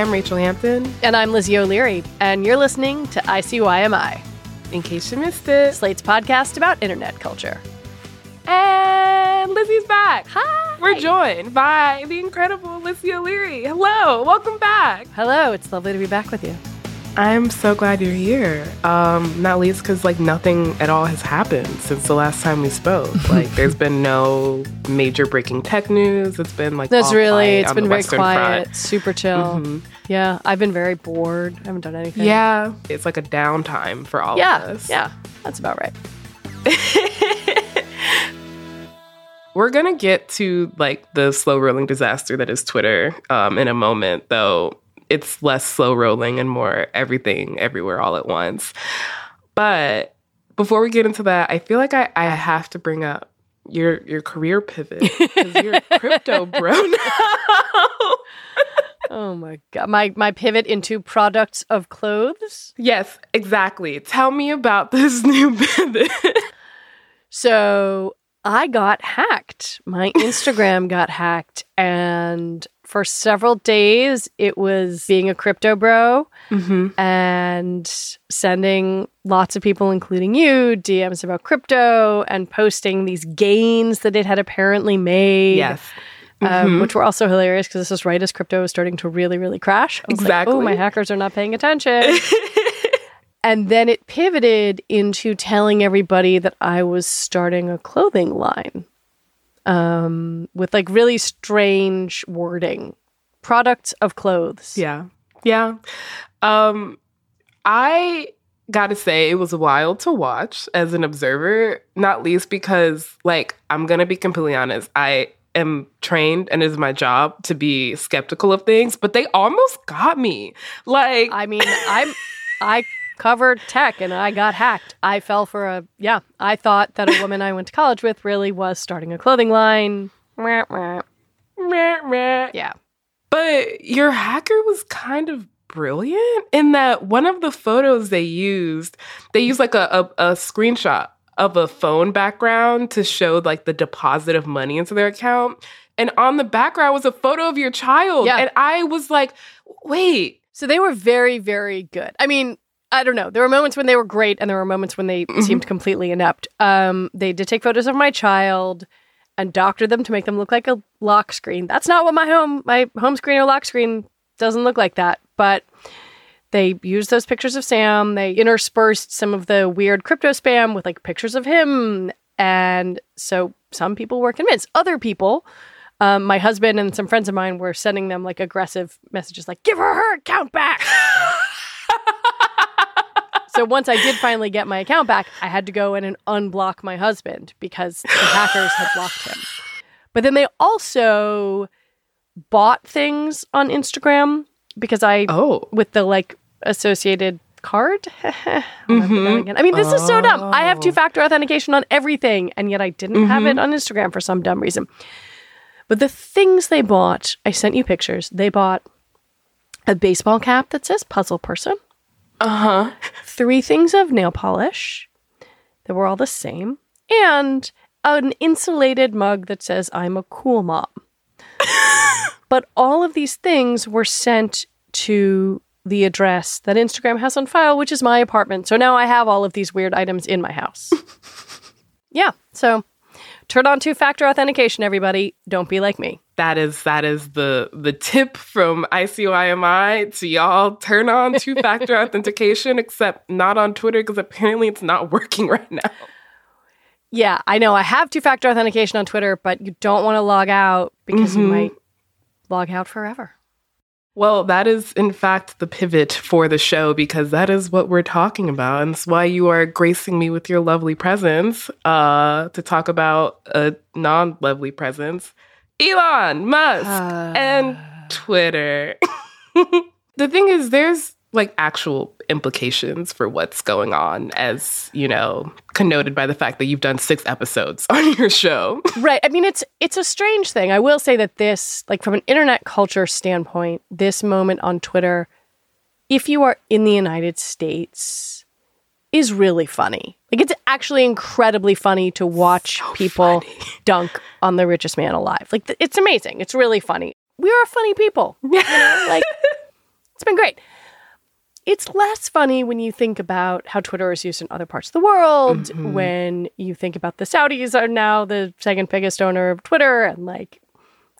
I'm Rachel Hampton. And I'm Lizzie O'Leary, and you're listening to ICYMI, In case you missed it, Slate's podcast about internet culture. and Lizzie's back. Hi. We're joined by the incredible Lizzie O'Leary. Hello, welcome back. Hello, it's lovely to be back with you. I'm so glad you're here. Um, not least because like nothing at all has happened since the last time we spoke. like there's been no major breaking tech news. It's been like That's all really, it's been very Western quiet, front. super chill. Mhm. Yeah, I've been very bored. I haven't done anything. Yeah, it's like a downtime for all Yeah, of us. yeah, that's about right. We're gonna get to like the slow rolling disaster that is Twitter um, in a moment, though it's less slow rolling and more everything everywhere all at once. But before we get into that, I feel like I, I have to bring up your your career pivot because you're crypto bro now. Oh my god, my my pivot into products of clothes. yes, exactly. Tell me about this new pivot. So I got hacked. My Instagram got hacked, and for several days it was being a crypto bro mm-hmm. and sending lots of people, including you, DMs about crypto and posting these gains that it had apparently made. Yes. Um, Mhm. which were also hilarious because this was right as crypto was starting to really, really crash. Was like, oh, my hackers are not paying attention. and then it pivoted into telling everybody that I was starting a clothing line um, with like really strange wording products of clothes. Yeah. Yeah. Um I got to say it was wild to watch as an observer, not least because like I'm going to be completely honest, I am trained and it is my job to be skeptical of things, but they almost got me. Like I mean, I'm I covered tech and I got hacked. I fell for a yeah. I thought that a woman I went to college with really was starting a clothing line. Mwah, mwah. meh, meh. Yeah. But your hacker was kind of brilliant in that one of the photos they used, they used like a, a, a screenshot of a phone background to show like the deposit of money into their account. And on the background was a photo of your child. Yeah. And I was like, wait. So they were very, very good. I mean, I don't know. There were moments when they were great, and there were moments when they seemed completely inept. Um, they did take photos of my child and doctored them to make them look like a lock screen. That's not what my home my home screen or lock screen doesn't look like that. But they used those pictures of Sam. They interspersed some of the weird crypto spam with like pictures of him, and so some people were convinced. Other people. Um, my husband and some friends of mine were sending them like aggressive messages, like "Give her her account back." so once I did finally get my account back, I had to go in and unblock my husband because the hackers had blocked him. But then they also bought things on Instagram because I Oh. with the like associated card. I'll have to do that Mhm. again. I mean, this is so dumb. I have Oh. two factor authentication on everything, and yet I didn't have it on Instagram for some dumb reason. But the things they bought, I sent you pictures. They bought a baseball cap that says puzzle person, Uh-huh. three things of nail polish that were all the same, and an insulated mug that says I'm a cool mom. but all of these things were sent to the address that Instagram has on file, which is my apartment. So now I have all of these weird items in my house. yeah. So turn on two factor authentication, everybody. Don't be like me. That is that is the the tip from ICYMI to y'all. Turn on two factor authentication, except not on Twitter because apparently it's not working right now. Yeah, I know I have two factor authentication on Twitter, but you don't want to log out because you Mhm. might log out forever. Well, that is in fact the pivot for the show because that is what we're talking about. And it's why you are gracing me with your lovely presence uh, to talk about a non lovely presence Elon Musk uh... and Twitter. the thing is, there's like actual implications for what's going on as you know connoted by the fact that you've done six episodes on your show. Right. I mean it's it's a strange thing. I will say that this like from an internet culture standpoint this moment on twitter if you are in the united states is really funny. Like it's actually incredibly funny to watch so people funny. dunk on the richest man alive. Like it's amazing. It's really funny. We are funny people. You know? like it's been great it's less funny when you think about how Twitter is used in other parts of the world, mm-hmm. when you think about the Saudis are now the second biggest owner of Twitter, and like,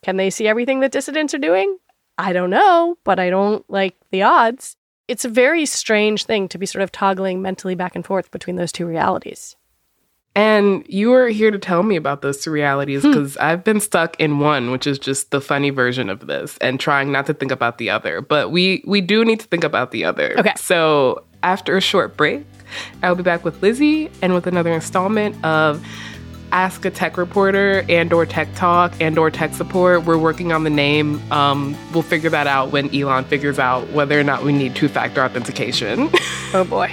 can they see everything that dissidents are doing? I don't know, but I don't like the odds. It's a very strange thing to be sort of toggling mentally back and forth between those two realities. And you are here to tell me about those two realities because hmm. I've been stuck in one, which is just the funny version of this, and trying not to think about the other. But we we do need to think about the other. Okay. So after a short break, I'll be back with Lizzie and with another installment of Ask a Tech Reporter and or Tech Talk and or Tech Support. We're working on the name. Um, we'll figure that out when Elon figures out whether or not we need two-factor authentication. oh boy.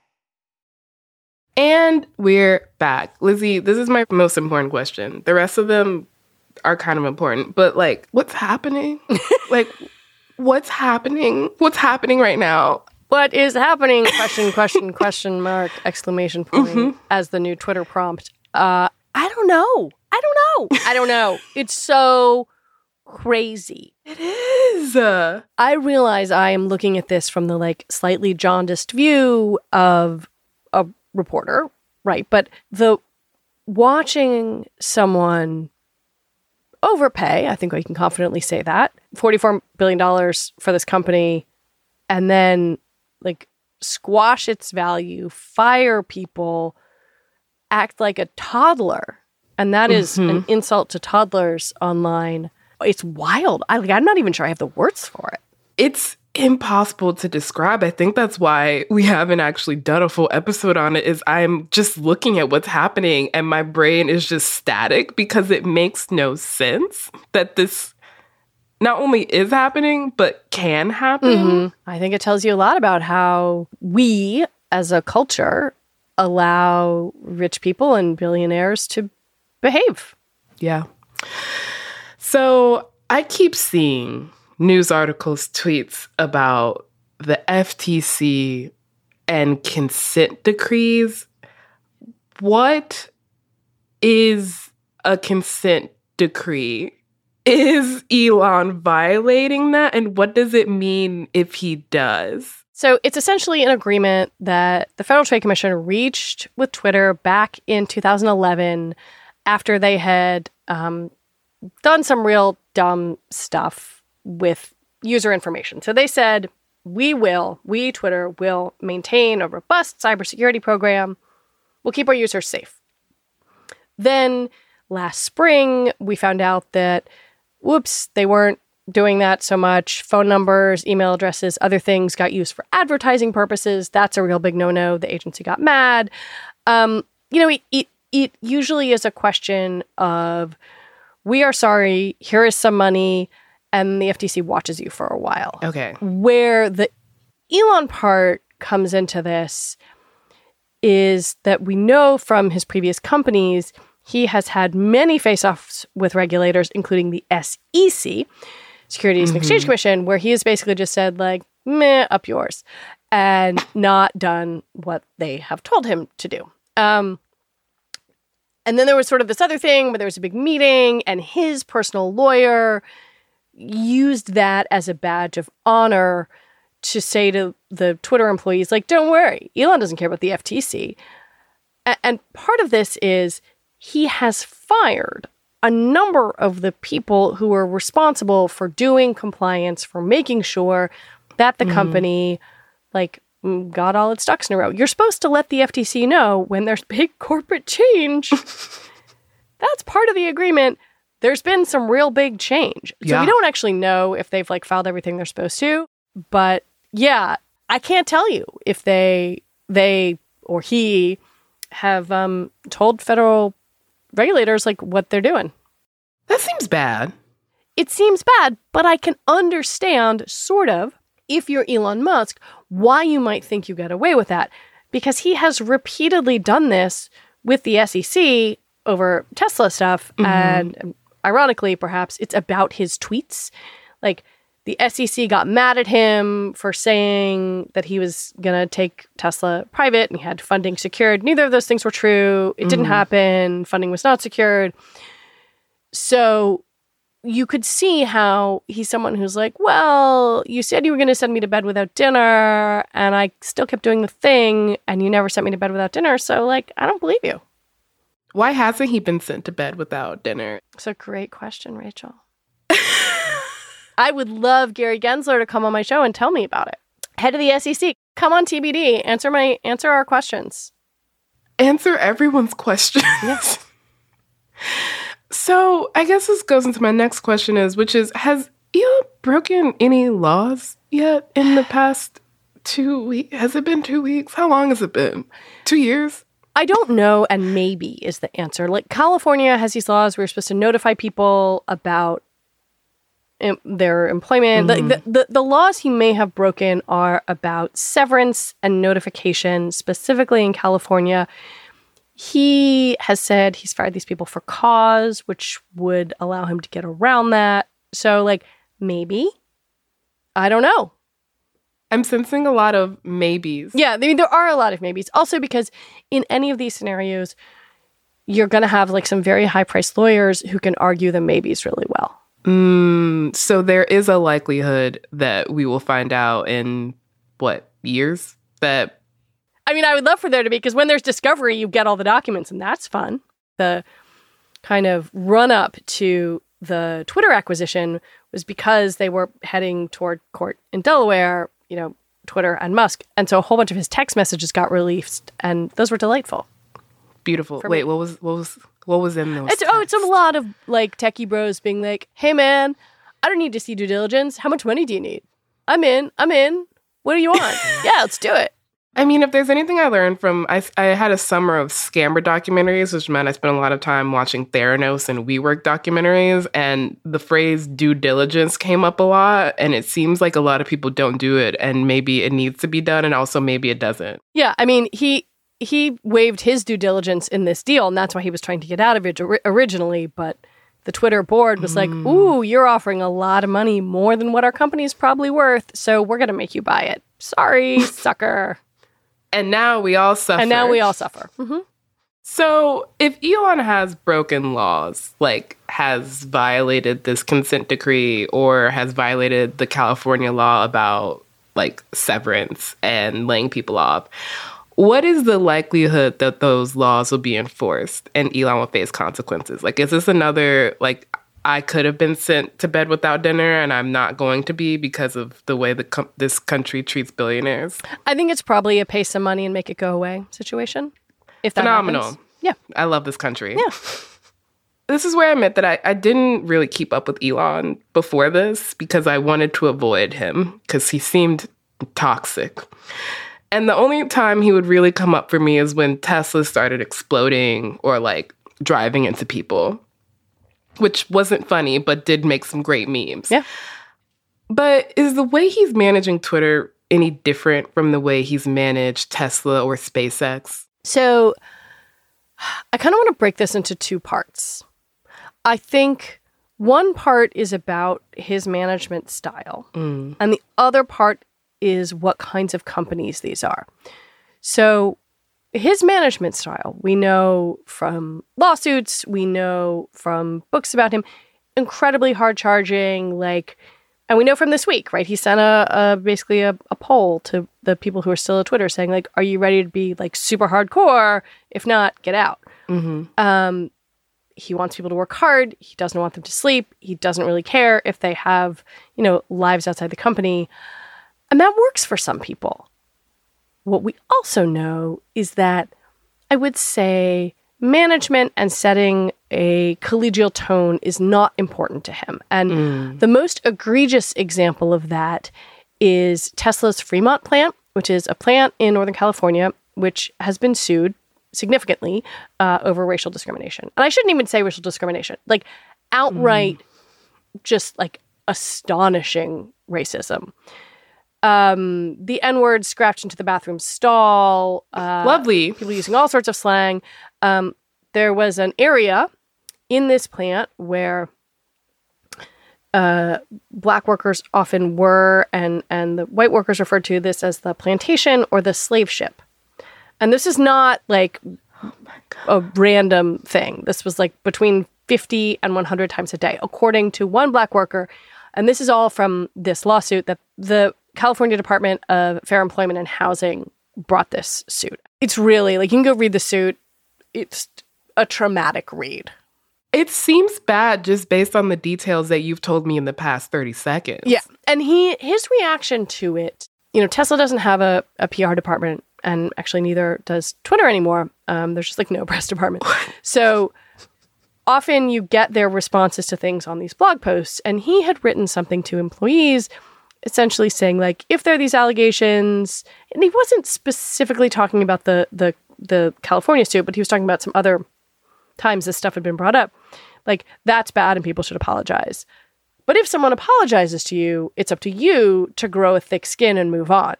And we're back. Lizzie, this is my most important question. The rest of them are kind of important, but like, what's happening? like, what's happening? What's happening right now? What is happening? Question, question, question mark, exclamation point mm-hmm. as the new Twitter prompt. Uh, I don't know. I don't know. I don't know. It's so crazy. It is. I realize I am looking at this from the like slightly jaundiced view of a reporter, right? But the watching someone overpay, I think we can confidently say that $44 billion for this company, and then like squash its value, fire people, act like a toddler. And that is mm-hmm. an insult to toddlers online. It's wild. I, like, I'm not even sure I have the words for it. It's impossible to describe. I think that's why we haven't actually done a full episode on it is I'm just looking at what's happening and my brain is just static because it makes no sense that this not only is happening but can happen. Mm-hmm. I think it tells you a lot about how we as a culture allow rich people and billionaires to behave. Yeah. So I keep seeing news articles, tweets about the FTC and consent decrees. What is a consent decree? Is Elon violating that? And what does it mean if he does? So it's essentially an agreement that the Federal Trade Commission reached with Twitter back in 2011 after they had um, done some real dumb stuff with user information. So they said, we will, we, Twitter, will maintain a robust cybersecurity program. We'll keep our users safe. Then last spring, we found out that, whoops, they weren't doing that so much. Phone numbers, email addresses, other things got used for advertising purposes. That's a real big no no. The agency got mad. Um, you know, it, it, it usually is a question of, we are sorry, here is some money and the FTC watches you for a while. Okay. Where the Elon part comes into this is that we know from his previous companies he has had many face offs with regulators, including the SEC, Securities and Exchange Commission, where he has basically just said, like, meh, up yours, and not done what they have told him to do. Um, and then there was sort of this other thing where there was a big meeting, and his personal lawyer used that as a badge of honor to say to the Twitter employees, like, don't worry, Elon doesn't care about the FTC. A- and part of this is he has fired a number of the people who were responsible for doing compliance, for making sure that the company, like, mm, got all its ducks in a row. You're supposed to let the FTC know when there's big corporate change. That's part of the agreement. There's been some real big change. So Yeah. we don't actually know if they've like filed everything they're supposed to, but yeah, I can't tell you if they they or he have um told federal regulators like what they're doing. That seems bad. It seems bad, but I can understand sort of if you're Elon Musk why you might think you get away with that because he has repeatedly done this with the SEC over Tesla stuff and um, ironically perhaps it's about his tweets like the SEC got mad at him for saying that he was going to take Tesla private and he had funding secured. Neither of those things were true. It didn't mm-hmm. happen. Funding was not secured. So you could see how he's someone who's like, well, you said you were going to send me to bed without dinner, and I still kept doing the thing, and you never sent me to bed without dinner. So, like, I don't believe you. Why hasn't he been sent to bed without dinner? It's a great question, Rachel. I would love Gary Gensler to come on my show and tell me about it. Head of the SEC, come on TBD, answer my answer our questions. Answer everyone's questions. Yes. so I guess this goes into my next question is, which is, has Elon broken any laws yet in the past two weeks? Has it been two weeks? How long has it been? Two years? I don't know, and maybe is the answer. Like California has these laws where you're supposed to notify people about em- their employment. Like, mm-hmm. The, the, the laws he may have broken are about severance and notification, specifically in California. He has said he's fired these people for cause, which would allow him to get around that. So, like, maybe. I don't know. I'm sensing a lot of maybes. Yeah, I mean, there are a lot of maybes. Also, because in any of these scenarios, you're going to have like some very high priced lawyers who can argue the maybes really well. Mm, so there is a likelihood that we will find out in what years that I mean, I would love for there to be because when there's discovery, you get all the documents, and that's fun. The kind of run up to the Twitter acquisition was because they were heading toward court in Delaware, you know, Twitter and Musk. And so a whole bunch of his text messages got released, and those were delightful. beautiful. Wait, me. what was what was what was in those? It's, oh, it's a lot of like techie bros being like, hey man, I don't need to see due diligence. How much money do you need? I'm in. I'm in. What do you want? yeah, let's do it. I mean, if there's anything I learned from, I, I had a summer of scammer documentaries, which meant I spent a lot of time watching Theranos and WeWork documentaries, and the phrase due diligence came up a lot, and it seems like a lot of people don't do it, and maybe it needs to be done, and also maybe it doesn't. Yeah, I mean, he he waived his due diligence in this deal, and that's why he was trying to get out of it originally. But the Twitter board was like, mm. "Ooh, you're offering a lot of money, more than what our company is probably worth, so we're gonna make you buy it." Sorry, sucker. And now we all suffer. and now we all suffer. hmm So, if Elon has broken laws, like has violated this consent decree or has violated the California law about like severance and laying people off, what is the likelihood that those laws will be enforced and Elon will face consequences? Like, is this another, like, I could have been sent to bed without dinner and I'm not going to be because of the way the com- this country treats billionaires? I think it's probably a pay some money and make it go away situation. If that Phenomenal. happens. Yeah. I love this country. Yeah. This is where I admit that I, I didn't really keep up with Elon before this because I wanted to avoid him because he seemed toxic. And the only time he would really come up for me is when Tesla started exploding or like driving into people, which wasn't funny, but did make some great memes. Yeah. But is the way he's managing Twitter any different from the way he's managed Tesla or SpaceX? So I kind of want to break this into two parts. I think one part is about his management style, Mm. and the other part is what kinds of companies these are. So, his management style, we know from lawsuits, we know from books about him, incredibly hard charging, like, and we know from this week, right? He sent a, a basically a, a poll to the people who are still at Twitter saying, like, are you ready to be like super hardcore? If not, get out. hmm Um, he wants people to work hard. He doesn't want them to sleep. He doesn't really care if they have, you know, lives outside the company. And that works for some people. What we also know is that I would say management and setting a collegial tone is not important to him. And the most egregious example of that is Tesla's Fremont plant, which is a plant in Northern California, which has been sued significantly uh, over racial discrimination. And I shouldn't even say racial discrimination, like outright, just like astonishing racism. Um, the N word scratched into the bathroom stall. Uh, Lovely. people using all sorts of slang. Um, there was an area in this plant where uh, black workers often were, and and the white workers referred to this as the plantation or the slave ship. And this is not like a random thing. This was like between 50 and 100 times a day, according to one black worker. And this is all from this lawsuit that the California Department of Fair Employment and Housing brought this suit. It's really like you can go read the suit. It's a traumatic read. It seems bad just based on the details that you've told me in the past 30 seconds. Yeah. And he his reaction to it, you know, Tesla doesn't have a, a PR department and actually neither does Twitter anymore. Um, there's just like no press department. so often you get their responses to things on these blog posts. And he had written something to employees essentially saying like if there are these allegations and he wasn't specifically talking about the the the California suit, but he was talking about some other times this stuff had been brought up. Like that's bad and people should apologize. But if someone apologizes to you, it's up to you to grow a thick skin and move on.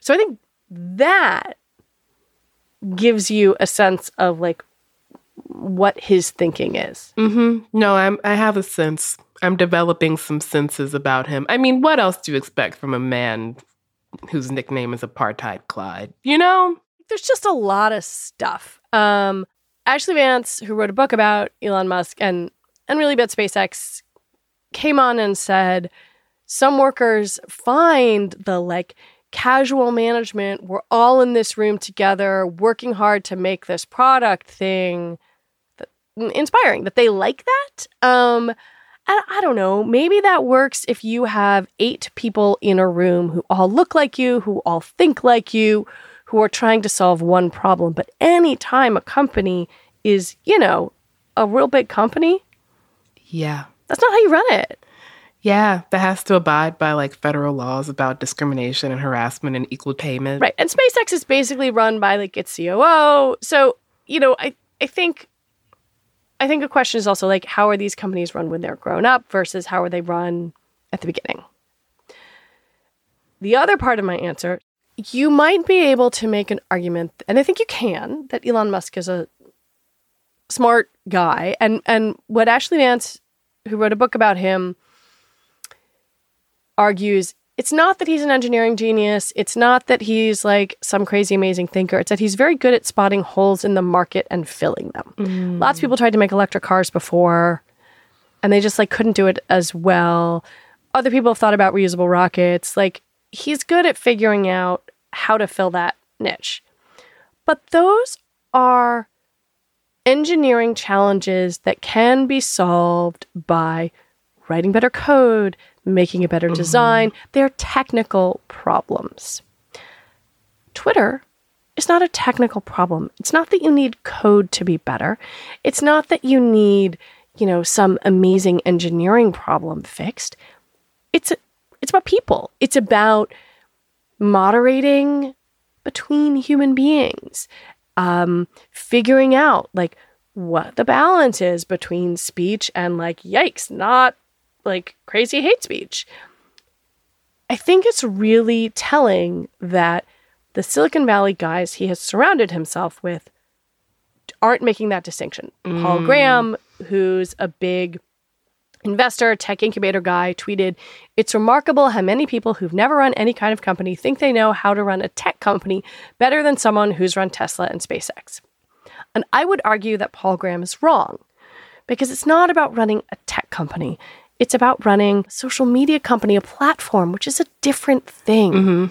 So I think that gives you a sense of like what his thinking is. Mm-hmm. No, I'm. I have a sense. I'm developing some senses about him. I mean, what else do you expect from a man whose nickname is Apartheid Clyde? You know? There's just a lot of stuff. Um, Ashley Vance, who wrote a book about Elon Musk and and really about SpaceX, came on and said some workers find the like casual management. We're all in this room together, working hard to make this product thing that, inspiring. That they like that. Um, I don't know. Maybe that works if you have eight people in a room who all look like you, who all think like you, who are trying to solve one problem. But anytime a company is, you know, a real big company, Yeah. that's not how you run it. Yeah, that has to abide by like federal laws about discrimination and harassment and equal payment. Right. And SpaceX is basically run by like its COO. So, you know, I, I think I think a question is also like how are these companies run when they're grown up versus how are they run at the beginning? The other part of my answer, you might be able to make an argument, and I think you can, that Elon Musk is a smart guy. And and what Ashley Vance, who wrote a book about him, argues it's not that he's an engineering genius. It's not that he's like some crazy amazing thinker. It's that he's very good at spotting holes in the market and filling them. Mm. Lots of people tried to make electric cars before and they just like couldn't do it as well. Other people have thought about reusable rockets. Like he's good at figuring out how to fill that niche. But those are engineering challenges that can be solved by writing better code, making a better design. They're technical problems. Twitter is not a technical problem. It's not that you need code to be better. It's not that you need, you know, some amazing engineering problem fixed. It's a, it's about people. It's about moderating between human beings, um, figuring out like what the balance is between speech and like yikes, not like crazy hate speech. I think it's really telling that the Silicon Valley guys he has surrounded himself with aren't making that distinction. Paul mm. Graham, who's a big investor, tech incubator guy, tweeted, It's remarkable how many people who've never run any kind of company think they know how to run a tech company better than someone who's run Tesla and SpaceX. And I would argue that Paul Graham is wrong because it's not about running a tech company. It's about running a social media company, a platform, which is a different thing. Mm-hmm.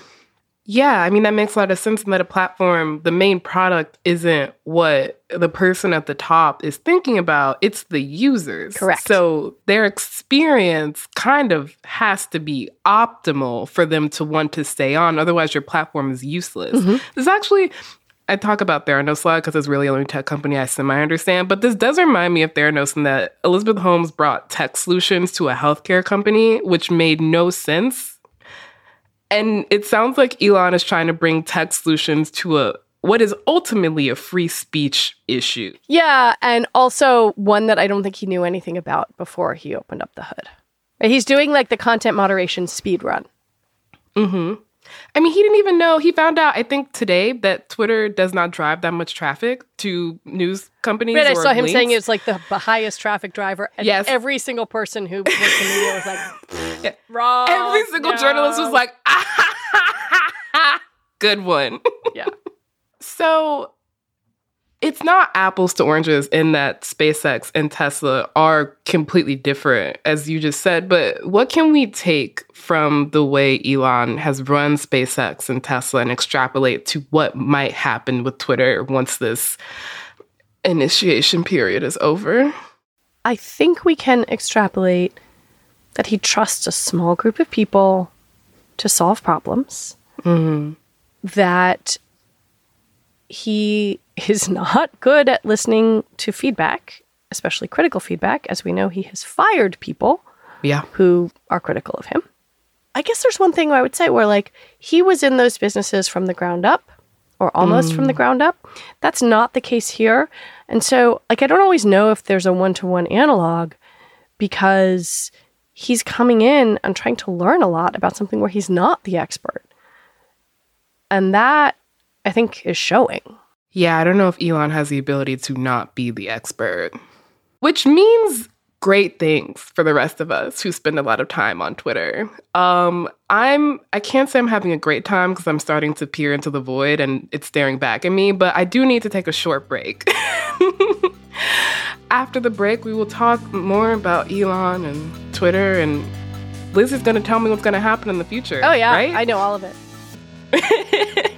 Yeah, I mean, that makes a lot of sense in that a platform, the main product isn't what the person at the top is thinking about, it's the users. Correct. So their experience kind of has to be optimal for them to want to stay on. Otherwise, your platform is useless. Mm-hmm. This actually, I talk about Theranos a lot because it's really the only tech company I semi understand. But this does remind me of Theranos in that Elizabeth Holmes brought tech solutions to a healthcare company, which made no sense and it sounds like Elon is trying to bring tech solutions to a what is ultimately a free speech issue. Yeah, and also one that I don't think he knew anything about before he opened up the hood. He's doing like the content moderation speed run. Mm-hmm. I mean, he didn't even know. He found out, I think, today that Twitter does not drive that much traffic to news companies. Right, I or saw him saying links. it's like the highest traffic driver, and Yes. every single person who works in media was like, "Wrong." Every single journalist was no." like, ah, good one. "Yeah." So it's not apples to oranges in that SpaceX and Tesla are completely different, as you just said. But what can we take from the way Elon has run SpaceX and Tesla and extrapolate to what might happen with Twitter once this initiation period is over? I think we can extrapolate that he trusts a small group of people to solve problems. Mm-hmm. That he is not good at listening to feedback, especially critical feedback. As we know, he has fired people Yeah. who are critical of him. I guess there's one thing I would say where, like, he was in those businesses from the ground up or almost from the mm. ground up. That's not the case here. And so, like, I don't always know if there's a one to one analog because he's coming in and trying to learn a lot about something where he's not the expert. And that, I think, is showing. Yeah, I don't know if Elon has the ability to not be the expert, which means great things for the rest of us who spend a lot of time on Twitter. Um, I'm I can't say I'm having a great time because I'm starting to peer into the void and it's staring back at me, but I do need to take a short break. After the break, we will talk more about Elon and Twitter and Liz is going to tell me what's going to happen in the future. Oh, yeah. right? I know all of it.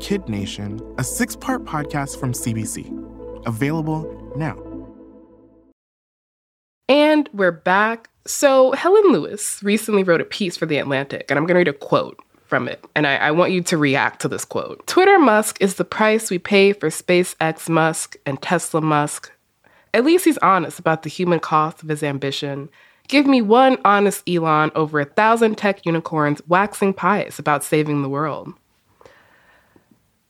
Kid Nation, a six part podcast from CBC. Available now. And we're back. So, Helen Lewis recently wrote a piece for The Atlantic, and I'm going to read a quote from it. And I, I want you to react to this quote Twitter Musk is the price we pay for SpaceX Musk and Tesla Musk. At least he's honest about the human cost of his ambition. Give me one honest Elon over a thousand tech unicorns waxing pious about saving the world.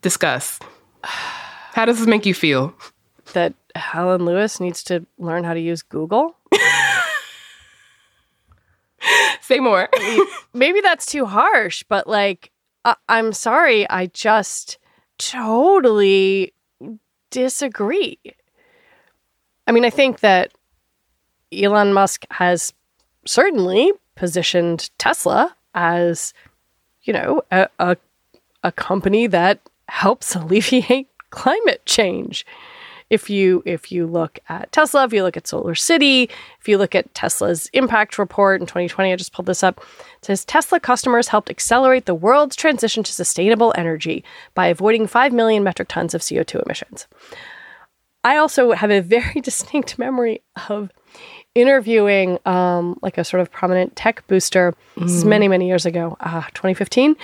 Discuss. How does this make you feel? That Helen Lewis needs to learn how to use Google. Say more. maybe that's too harsh, but like, I- I'm sorry, I just totally disagree. I mean, I think that Elon Musk has certainly positioned Tesla as, you know, a, a, a company that helps alleviate climate change. If you if you look at Tesla, if you look at Solar City, if you look at Tesla's impact report in 2020, I just pulled this up. It says Tesla customers helped accelerate the world's transition to sustainable energy by avoiding 5 million metric tons of CO2 emissions. I also have a very distinct memory of interviewing um, like a sort of prominent tech booster. Is many, many years ago, uh, 2015,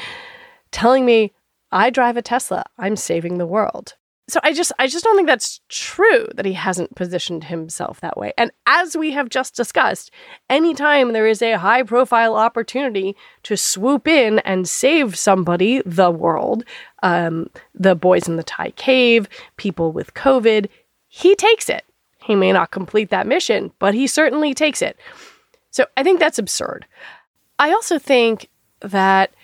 telling me, I drive a Tesla, I'm saving the world. So I just I just don't think that's true that he hasn't positioned himself that way. And as we have just discussed, anytime there is a high profile opportunity to swoop in and save somebody, the world, um, the boys in the Thai cave, people with COVID, he takes it. He may not complete that mission, but he certainly takes it. So I think that's absurd. I also think that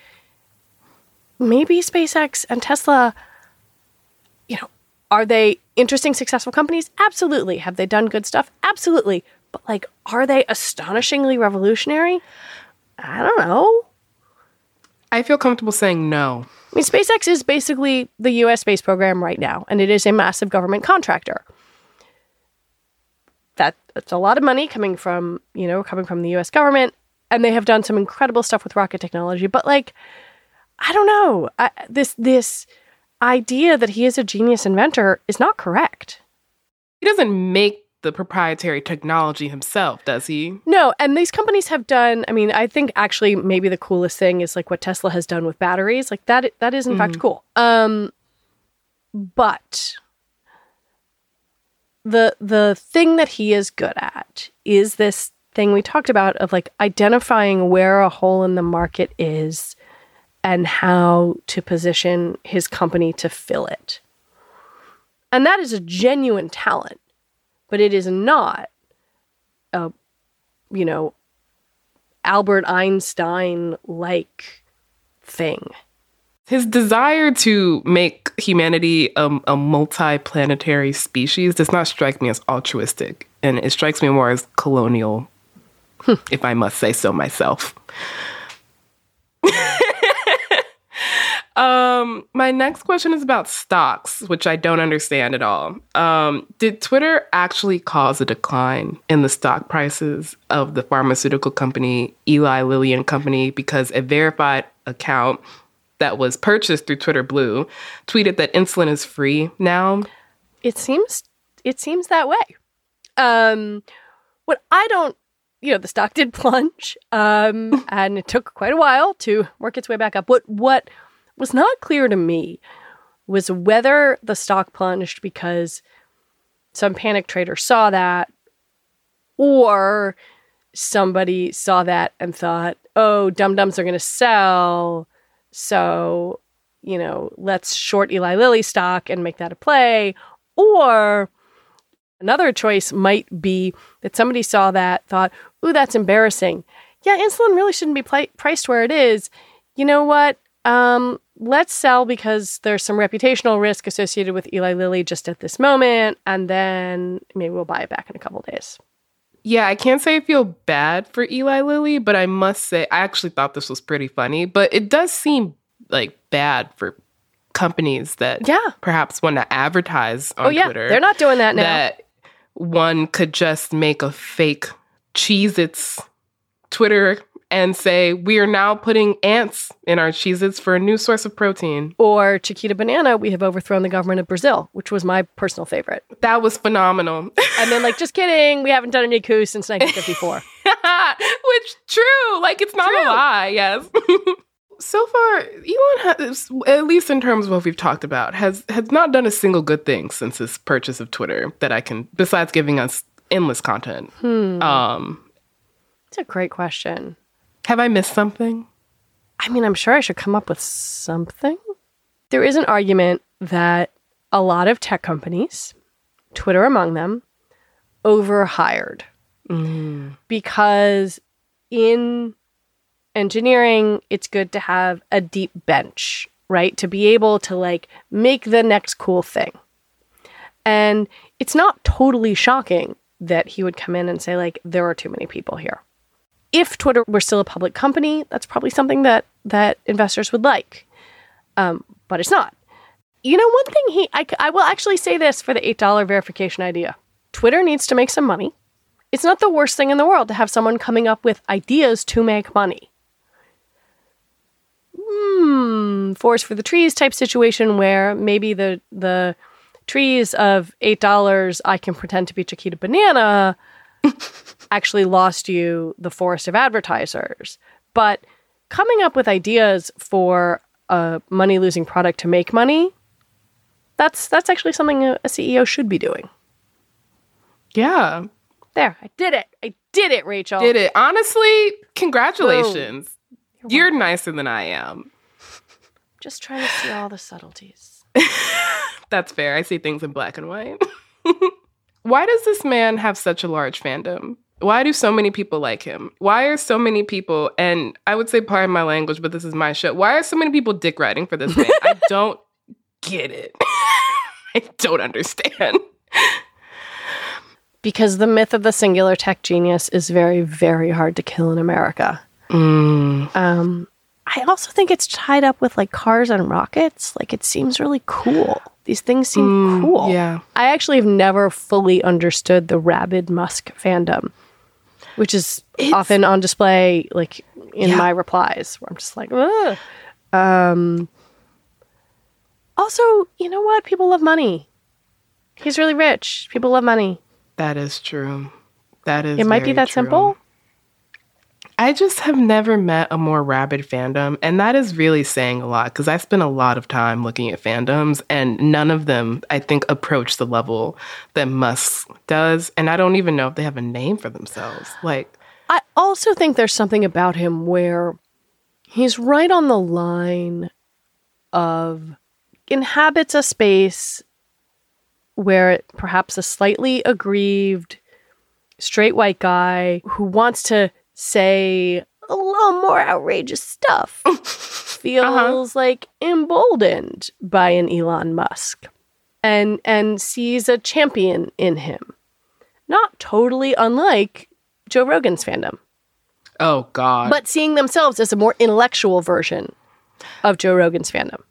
maybe SpaceX and Tesla, you know, are they interesting, successful companies? Absolutely. Have they done good stuff? Absolutely. But like, are they astonishingly revolutionary? I don't know. I feel comfortable saying no. I mean, SpaceX is basically the US space program right now, and it is a massive government contractor. That it's a lot of money coming from, you know, coming from the US government, and they have done some incredible stuff with rocket technology, but like I don't know. I, this this idea that he is a genius inventor is not correct. He doesn't make the proprietary technology himself, does he? No, and these companies have done. I mean, I think actually maybe the coolest thing is like what Tesla has done with batteries. Like that. That is in fact cool. Um, but the the thing that he is good at is this thing we talked about of like identifying where a hole in the market is and how to position his company to fill it. And that is a genuine talent, but it is not a, you know, Albert Einstein like thing. His desire to make humanity a, a multi-planetary species does not strike me as altruistic, and it strikes me more as colonial, hmm. if I must say so myself. Um, my next question is about stocks, which I don't understand at all. Um, did Twitter actually cause a decline in the stock prices of the pharmaceutical company Eli Lilly and Company because a verified account that was purchased through Twitter Blue tweeted that insulin is free now? It seems it seems that way. Um, what I don't, you know, the stock did plunge, um, and it took quite a while to work its way back up. What what was not clear to me was whether the stock plunged because some panic trader saw that or somebody saw that and thought, oh, dum dums are going to sell. So, you know, let's short Eli Lilly stock and make that a play. Or another choice might be that somebody saw that, thought, ooh, that's embarrassing. Yeah, insulin really shouldn't be pl- priced where it is. You know what? Um, let's sell because there's some reputational risk associated with Eli Lilly just at this moment, and then maybe we'll buy it back in a couple days. Yeah, I can't say I feel bad for Eli Lilly, but I must say I actually thought this was pretty funny. But it does seem like bad for companies that Yeah. perhaps want to advertise on oh yeah, Twitter. they're not doing that now. that one could just make a fake Cheez Its Twitter and say, we are now putting ants in our cheeses for a new source of protein. or Chiquita Banana, we have overthrown the government of Brazil, which was my personal favorite. That was phenomenal. And then, like, just kidding, we haven't done any coup since 1954. Which true, like it's not a lie. Yes. so far, Elon has, at least in terms of what we've talked about, has has not done a single good thing since his purchase of Twitter that I can, besides giving us endless content. Hmm. Um, It's a great question. Have I missed something? I mean, I'm sure I should come up with something. There is an argument that a lot of tech companies, Twitter among them, overhired mm. because in engineering, it's good to have a deep bench, right? To be able to like make the next cool thing. And it's not totally shocking that he would come in and say like there are too many people here. If Twitter were still a public company, that's probably something that that investors would like, um, but it's not. You know, one thing he I, I will actually say this for the eight dollar verification idea. Twitter needs to make some money. It's not the worst thing in the world to have someone coming up with ideas to make money. Hmm, forest for the trees type situation where maybe the the trees of eight dollars I can pretend to be Chiquita Banana actually lost you the forest of advertisers. But coming up with ideas for a money losing product to make money, that's that's actually something a, a CEO should be doing. Yeah. There, I did it. I did it, Rachel. Did it. Honestly, congratulations. You're nicer than I am. Just trying to see all the subtleties. That's fair. I see things in black and white. Why does this man have such a large fandom? Why do so many people like him? Why are so many people, and I would say pardon my language, but this is my show. Why are so many people dick riding for this man? I don't get it. I don't understand. Because the myth of the singular tech genius is very, very hard to kill in America. Mm. Um, I also think it's tied up with like cars and rockets. Like it seems really cool. These things seem Mm, cool. yeah. I actually have never fully understood the rabid Musk fandom, which is often on display like in Yeah. my replies where I'm just like, Ugh. um also, you know what? People love money. He's really rich. People love money. That is true. That is. It might be that true. simple. I just have never met a more rabid fandom, and that is really saying a lot because I spent a lot of time looking at fandoms, and none of them, I think, approach the level that Musk does. And I don't even know if they have a name for themselves. Like, I also think there's something about him where he's right on the line of inhabits a space where perhaps a slightly aggrieved straight white guy who wants to say a little more outrageous stuff uh-huh. feels like emboldened by an Elon Musk and and sees a champion in him. Not totally unlike Joe Rogan's fandom oh God, but seeing themselves as a more intellectual version of Joe Rogan's fandom.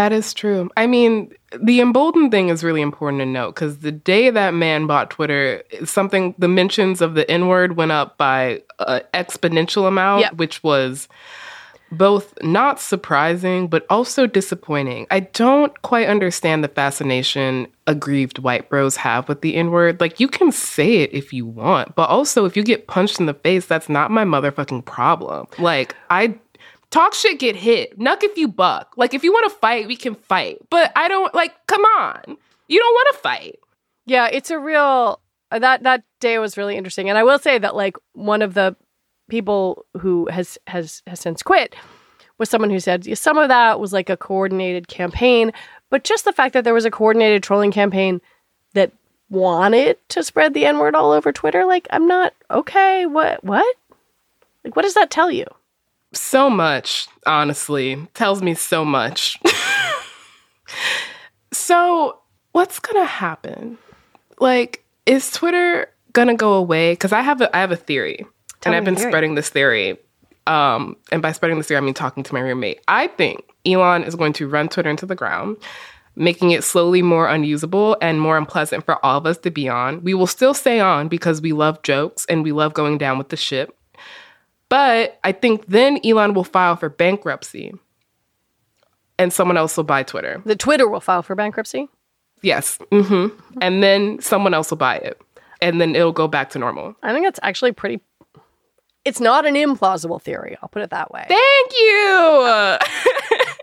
That is true. I mean, the emboldened thing is really important to note because the day that man bought Twitter, something the mentions of the N word went up by an exponential amount, Yep. which was both not surprising but also disappointing. I don't quite understand the fascination aggrieved white bros have with the N word. Like, you can say it if you want, but also if you get punched in the face, that's not my motherfucking problem. Like, I talk shit, get hit. Nuck if you buck. Like, if you want to fight, we can fight. But I don't, like, come on. You don't want to fight. Yeah, it's a real uh, that that day was really interesting, and I will say that like one of the people who has has has since quit was someone who said some of that was like a coordinated campaign, but just the fact that there was a coordinated trolling campaign that wanted to spread the n word all over Twitter, like I'm not okay. What what? Like what does that tell you? So much, honestly. Tells me so much. so, what's going to happen? Like, is Twitter going to go away? Because I have a, I have a theory. Tell and I've been spreading this theory. Um, and by spreading this theory, I mean talking to my roommate. I think Elon is going to run Twitter into the ground, making it slowly more unusable and more unpleasant for all of us to be on. We will still stay on because we love jokes and we love going down with the ship. But I think then Elon will file for bankruptcy and someone else will buy Twitter. The Twitter will file for bankruptcy. Yes. hmm And then someone else will buy it. And then it'll go back to normal. I think that's actually pretty. It's not an implausible theory. I'll put it that way. Thank you.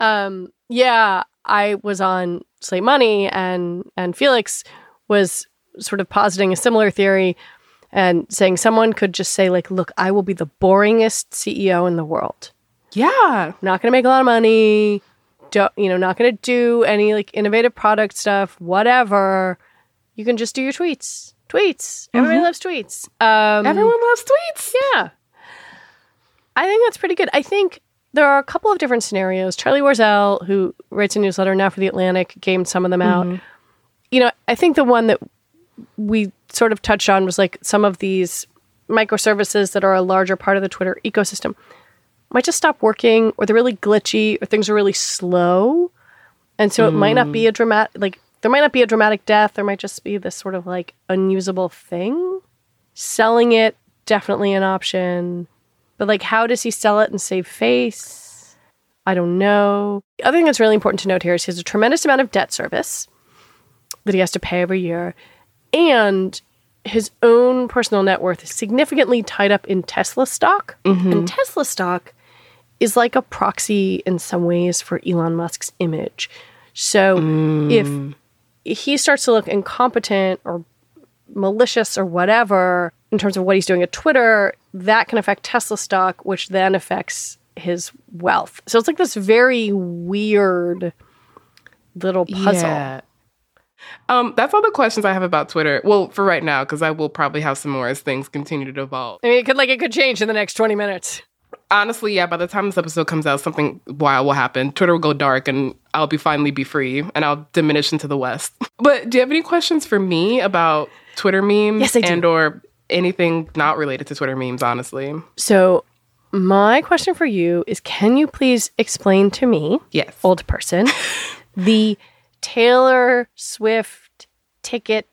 Um, yeah, I was on Slate Money, and and Felix was sort of positing a similar theory, and saying someone could just say like, "Look, I will be the boringest CEO in the world. yeah. Not going to make a lot of money. Don't you know? Not going to do any like innovative product stuff. Whatever. You can just do your tweets. Tweets. Everybody loves tweets. Um, Everyone loves tweets. yeah. I think that's pretty good. I think there are a couple of different scenarios. Charlie Warzel, who writes a newsletter now for The Atlantic, gamed some of them out. You know, I think the one that we sort of touched on was like some of these microservices that are a larger part of the Twitter ecosystem might just stop working or they're really glitchy or things are really slow. And so it might not be a dramatic like there might not be a dramatic death, there might just be this sort of like unusable thing. Selling it definitely an option. But like how does he sell it and save face? I don't know. The other thing that's really important to note here is he has a tremendous amount of debt service that he has to pay every year. And his own personal net worth is significantly tied up in Tesla stock. Mm-hmm. And Tesla stock is like a proxy in some ways for Elon Musk's image. So if mm. he starts to look incompetent or malicious or whatever in terms of what he's doing at Twitter, that can affect Tesla stock, which then affects his wealth. So it's like this very weird little puzzle. Yeah. Um, that's all the questions I have about Twitter. Well, for right now, because I will probably have some more as things continue to evolve. I mean, it could like it could change in the next 20 minutes. Honestly, yeah, by the time this episode comes out, something wild will happen. Twitter will go dark and I'll be finally be free and I'll diminish into the west. But do you have any questions for me about Twitter memes Yes, I do. and or anything not related to Twitter memes, honestly? So, my question for you is can you please explain to me, Yes. old person, the Taylor Swift ticket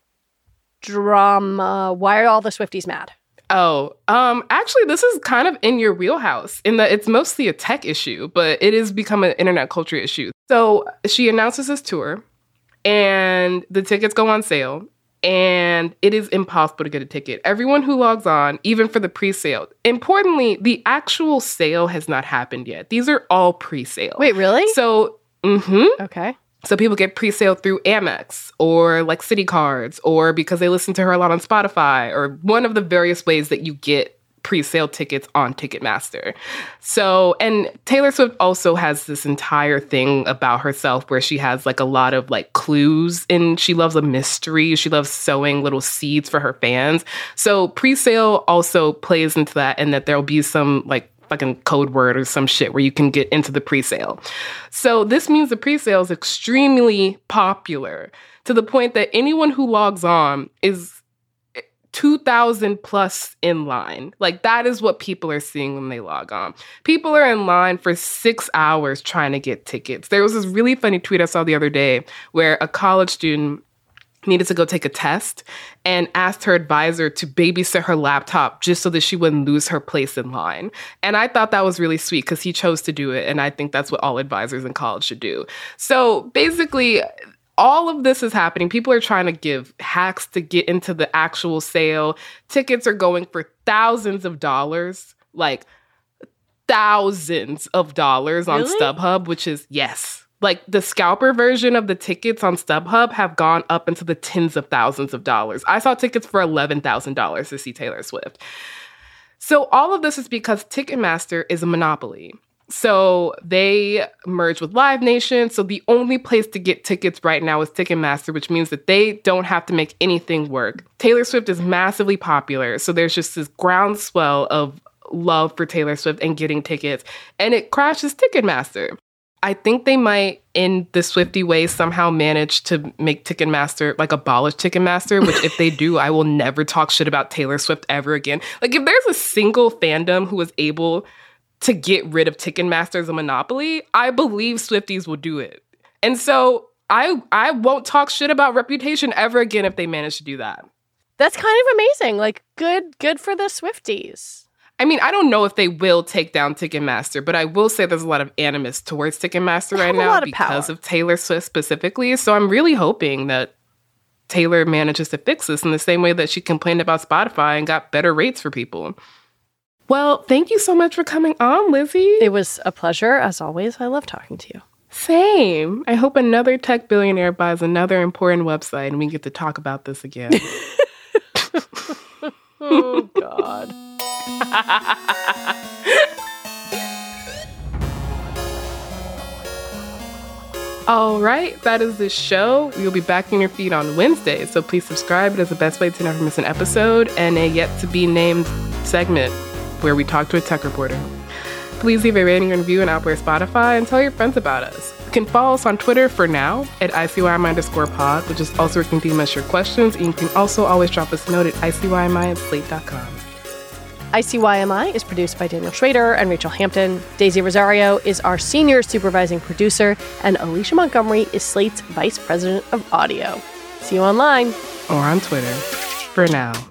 drama? Why are all the Swifties mad? Oh, um, actually, this is kind of in your wheelhouse in that it's mostly a tech issue, but it has become an internet culture issue. So she announces this tour, and the tickets go on sale, and it is impossible to get a ticket. Everyone who logs on, even for the pre sale, importantly, the actual sale has not happened yet. These are all pre sale. Wait, really? So, mm hmm. Okay. So people get pre-sale through Amex or like Citi Cards or because they listen to her a lot on Spotify or one of the various ways that you get pre-sale tickets on Ticketmaster. So, and Taylor Swift also has this entire thing about herself where she has like a lot of like clues and she loves a mystery. She loves sowing little seeds for her fans. So, pre-sale also plays into that and that there'll be some like fucking code word or some shit where you can get into the pre-sale. So this means the pre-sale is extremely popular to the point that anyone who logs on is 2000 plus in line. Like that is what people are seeing when they log on. People are in line for 6 hours trying to get tickets. There was this really funny tweet I saw the other day where a college student needed to go take a test and asked her advisor to babysit her laptop just so that she wouldn't lose her place in line. And I thought that was really sweet because he chose to do it. And I think that's what all advisors in college should do. So basically, all of this is happening. People are trying to give hacks to get into the actual sale. Tickets are going for thousands of dollars, like thousands of dollars on Really? StubHub, which is yes. Like the scalper version of the tickets on StubHub have gone up into the tens of thousands of dollars. I saw tickets for $11,000 to see Taylor Swift. So all of this is because Ticketmaster is a monopoly. So they merged with Live Nation. So the only place to get tickets right now is Ticketmaster, which means that they don't have to make anything work. Taylor Swift is massively popular. So there's just this groundswell of love for Taylor Swift and getting tickets. And it crashes Ticketmaster. I think they might, in the Swifty way, somehow manage to make Ticketmaster like abolish Ticketmaster. Which, if they do, I will never talk shit about Taylor Swift ever again. Like, if there's a single fandom who is able to get rid of Ticketmaster as a monopoly, I believe Swifties will do it. And so, I I won't talk shit about Reputation ever again if they manage to do that. That's kind of amazing. Like good good for the Swifties. I mean, I don't know if they will take down Ticketmaster, but I will say there's a lot of animus towards Ticketmaster right now of because power. of Taylor Swift specifically. So I'm really hoping that Taylor manages to fix this in the same way that she complained about Spotify and got better rates for people. Well, thank you so much for coming on, Lizzie. It was a pleasure as always. I love talking to you. Same. I hope another tech billionaire buys another important website and we get to talk about this again. All right, that is the show. We'll be back in your feed on Wednesday, so please subscribe. It is the best way to never miss an episode and a yet to be named segment where we talk to a tech reporter. please leave a rating and review on Apple or Spotify and tell your friends about us. You can follow us on Twitter for now at ICYMI underscore pod, which is also where you can DM us your questions. And you can also always drop us a note at ICYMI at slate.com. ICYMI is produced by Daniel Schrader and Rachel Hampton. Daisy Rosario is our senior supervising producer, and Alicia Montgomery is Slate's vice president of audio. See you online or on Twitter. For now.